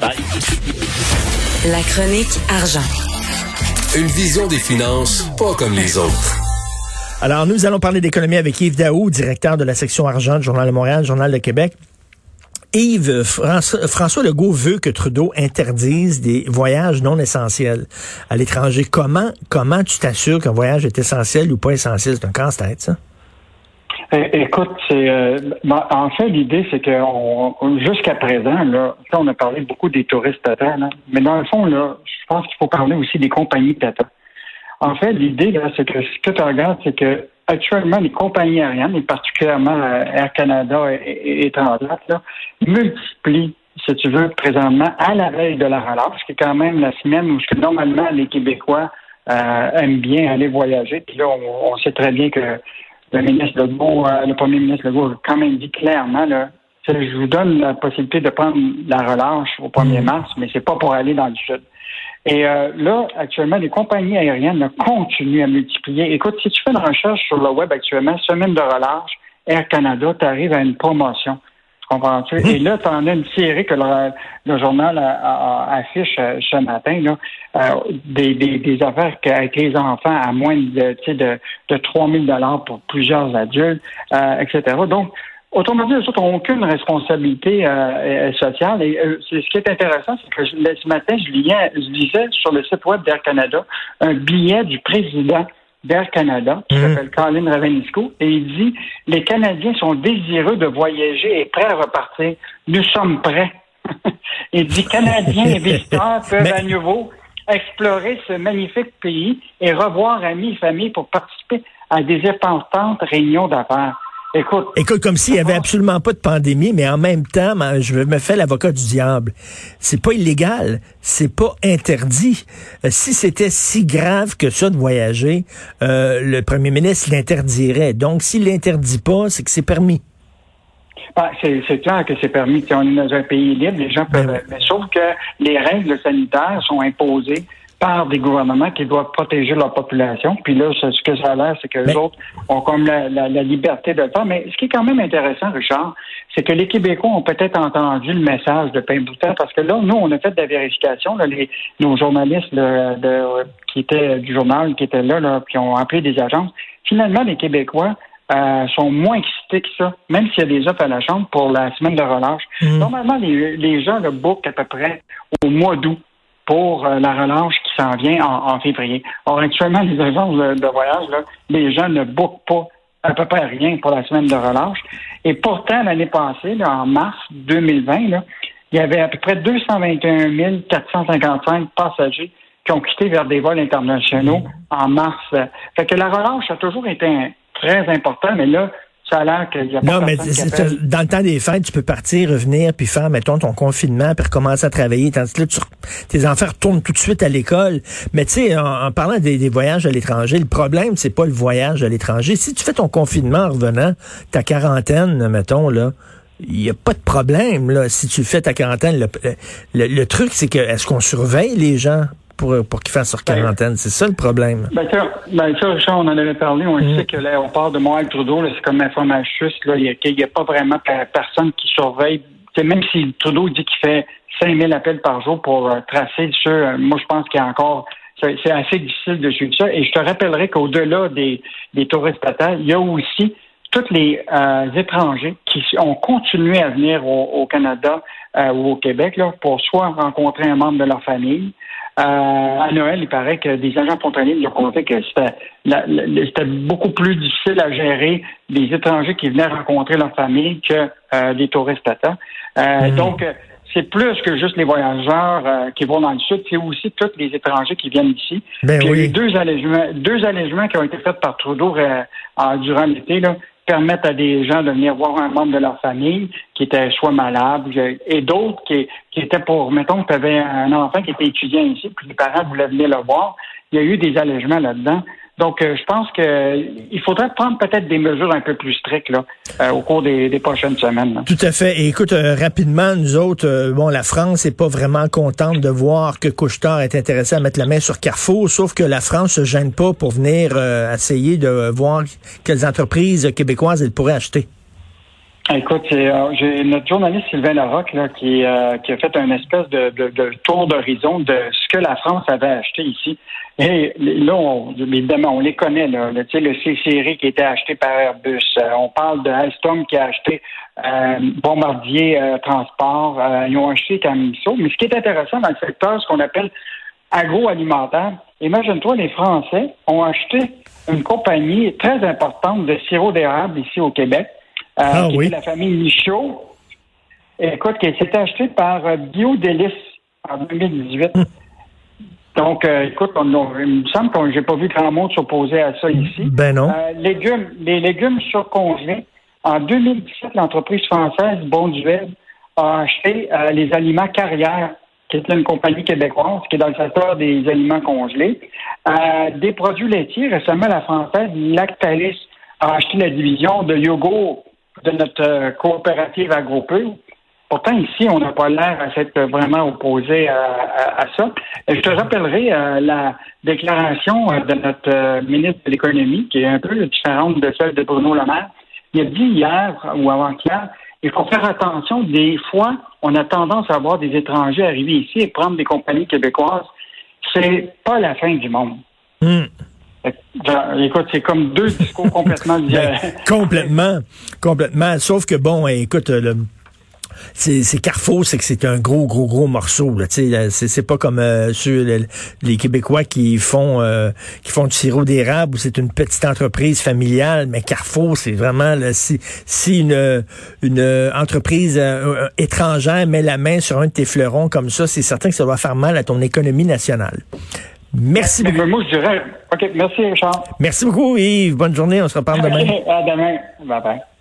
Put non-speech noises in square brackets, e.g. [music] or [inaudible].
La chronique argent. Une vision des finances pas comme les autres. Alors, nous allons parler d'économie avec Yves Daou, directeur de la section argent du Journal de Montréal, Journal de Québec. Yves, François Legault veut que Trudeau interdise des voyages non essentiels à l'étranger. Comment, comment tu t'assures qu'un voyage est essentiel ou pas essentiel? C'est un casse-tête, ça? Écoute, c'est euh, ben, en fait l'idée, c'est que jusqu'à présent, là, on a parlé beaucoup des touristes Tata, mais dans le fond, là, je pense qu'il faut parler aussi des compagnies Tata. En fait, l'idée, là, c'est que ce que tu regardes, c'est que actuellement, les compagnies aériennes, et particulièrement euh, Air Canada et, Transat, là, multiplient, si tu veux, présentement, à la veille de la relâche, qui est quand même la semaine où normalement les Québécois euh, aiment bien aller voyager. Puis là, on, sait très bien que le ministre Legault, euh, le premier ministre Legault a quand même dit clairement, là, je vous donne la possibilité de prendre la relâche au 1er mm. mars, mais c'est pas pour aller dans le sud. Et euh, là, actuellement, les compagnies aériennes continuent à multiplier. Écoute, si tu fais une recherche sur le web actuellement, semaine de relâche, Air Canada, tu arrives à une promotion. Comprends-tu? Hum. Et là, tu en as une série que le, journal affiche euh, ce matin, là, euh, des, des, affaires avec les enfants à moins de, de, de 3 000 pour plusieurs adultes, etc. Donc, Autrement dit, les autres n'ont aucune responsabilité euh, euh, sociale. Et euh, ce qui est intéressant, c'est que ce matin, je lisais, je lisais sur le site web d'Air Canada un billet du président d'Air Canada, qui mhm. s'appelle Colin Ravenisco, et il dit Les Canadiens sont désireux de voyager et prêts à repartir. Nous sommes prêts. [laughs] il dit Canadiens et visiteurs [laughs] peuvent à nouveau explorer ce magnifique pays et revoir amis et familles pour participer à des importantes réunions d'affaires. Écoute, Écoute, comme s'il y avait absolument pas de pandémie, mais en même temps, je me fais l'avocat du diable. C'est pas illégal, c'est pas interdit. Euh, si c'était si grave que ça de voyager, euh, le premier ministre l'interdirait. Donc, s'il l'interdit pas, c'est que c'est permis. Ah, c'est clair que c'est permis. Si on est dans un pays libre, les gens peuvent. Ben mais sauf que les règles sanitaires sont imposées par des gouvernements qui doivent protéger leur population. Puis là, ce que ça a l'air, c'est que les autres ont comme la, liberté de le faire. Mais ce qui est quand même intéressant, Richard, c'est que les Québécois ont peut-être entendu le message de Pain Boutin parce que là, nous, on a fait de la vérification. Là, les, nos journalistes de, qui étaient du journal, qui étaient là, là, qui ont appelé des agences. Finalement, les Québécois euh, sont moins excités que ça, même s'il y a des offres à la Chambre pour la semaine de relâche. Mmh. Normalement, les, les gens le bookent à peu près au mois d'août pour euh, la relâche qui s'en vient en, février. Or, actuellement, les agences de, voyage, là, les gens ne bookent pas à peu près rien pour la semaine de relâche. Et pourtant, l'année passée, en mars 2020, là, il y avait à peu près 221 455 passagers qui ont quitté vers des vols internationaux en mars. Fait que la relâche a toujours été très important, mais là, ça a l'air qu'il y a pas Non, mais dans le temps des fêtes, tu peux partir, revenir, puis faire, mettons, ton confinement, puis recommencer à travailler. Tandis que là, tes enfants retournent tout de suite à l'école. Mais tu sais, en, parlant des, voyages à l'étranger, le problème, c'est pas le voyage à l'étranger. Si tu fais ton confinement en revenant, ta quarantaine, mettons, là, il n'y a pas de problème, là, si tu fais ta quarantaine. Le, le truc, c'est que, est-ce qu'on surveille les gens? Pour, pour qu'ils fassent leur ben, quarantaine. c'est ça le problème. Ben ça, ben ça, Richard, on en avait parlé. On mm. sait que là, on parle de Montréal Trudeau, c'est comme information juste. Il n'y a, pas vraiment personne qui surveille. même si Trudeau dit qu'il fait 5000 appels par jour pour euh, tracer euh, moi je pense qu'il y a encore c'est assez difficile de suivre ça. Et je te rappellerai qu'au-delà des, des touristes il y a aussi tous les euh, étrangers qui ont continué à venir au, Canada ou au Québec là, pour soit rencontrer un membre de leur famille, euh, à Noël, il paraît que des agents frontaliers nous ont conté que c'était beaucoup plus difficile à gérer des étrangers qui venaient rencontrer leur famille que euh, des touristes à euh, hmm. Donc, c'est plus que juste les voyageurs qui vont dans le sud, c'est aussi tous les étrangers qui viennent ici. Ben il y a eu deux allégements, deux allégements qui ont été faits par Trudeau durant l'été, là, permettre à des gens de venir voir un membre de leur famille qui était soit malade et d'autres qui, étaient pour, mettons tu avais un enfant qui était étudiant ici, puis les parents voulaient venir le voir. Il y a eu des allègements là-dedans. Donc, euh, je pense qu'il faudrait prendre peut-être des mesures un peu plus strictes là, euh, au cours des, prochaines semaines. Tout à fait. Et écoute, euh, rapidement, nous autres, bon, la France n'est pas vraiment contente de voir que Couchetard est intéressé à mettre la main sur Carrefour, sauf que la France se gêne pas pour venir essayer de voir quelles entreprises québécoises elle pourrait acheter. Écoute, euh, j'ai notre journaliste Sylvain Larocque là, qui, euh, qui a fait un espèce de, de, tour d'horizon de ce que la France avait acheté ici. Et là, on, évidemment, on les connaît. Là, le, le qui était acheté par Airbus. Euh, on parle de Alstom qui a acheté Bombardier Transport. ils ont acheté Camiso. Mais ce qui est intéressant dans le secteur, ce qu'on appelle agroalimentaire, imagine-toi, les Français ont acheté une compagnie très importante de sirop d'érable ici au Québec euh, ah, qui la famille Michaud. Écoute, qui s'est acheté par euh, Biodélice en 2018. Hum. [laughs] Donc, euh, écoute, il me semble que j'ai pas vu grand monde s'opposer à ça ici. Ben non. légumes, les légumes surcongelés. En 2017, l'entreprise française Bonduel a acheté les aliments Carrière, qui est une compagnie québécoise qui est dans le secteur des aliments congelés. des produits laitiers, récemment, la française Lactalis a acheté la division de yogourt de notre euh, coopérative agropure. Pourtant, ici, on n'a pas l'air à s'être vraiment opposé à, ça. je te rappellerai euh, la déclaration euh, de notre ministre de l'Économie, qui est un peu différente de celle de Bruno Le Maire. Il a dit hier ou avant-hier, il faut faire attention. Des fois, on a tendance à voir des étrangers arriver ici et prendre des compagnies québécoises. C'est pas la fin du monde. Écoute, c'est comme deux discours complètement [laughs] ben, complètement, complètement. Sauf que bon, écoute, le, c'est Carrefour, c'est que c'est un gros, gros, gros morceau. C'est pas comme euh, les, Québécois qui font euh, qui font du sirop d'érable où c'est une petite entreprise familiale, mais Carrefour, c'est vraiment là, si, si une, une entreprise euh, étrangère met la main sur un de tes fleurons comme ça, c'est certain que ça va faire mal à ton économie nationale. Merci beaucoup. Moi, je dirais. OK, merci, Richard. Merci beaucoup, Yves. Bonne journée. On se reparle demain. à demain. Bye bye.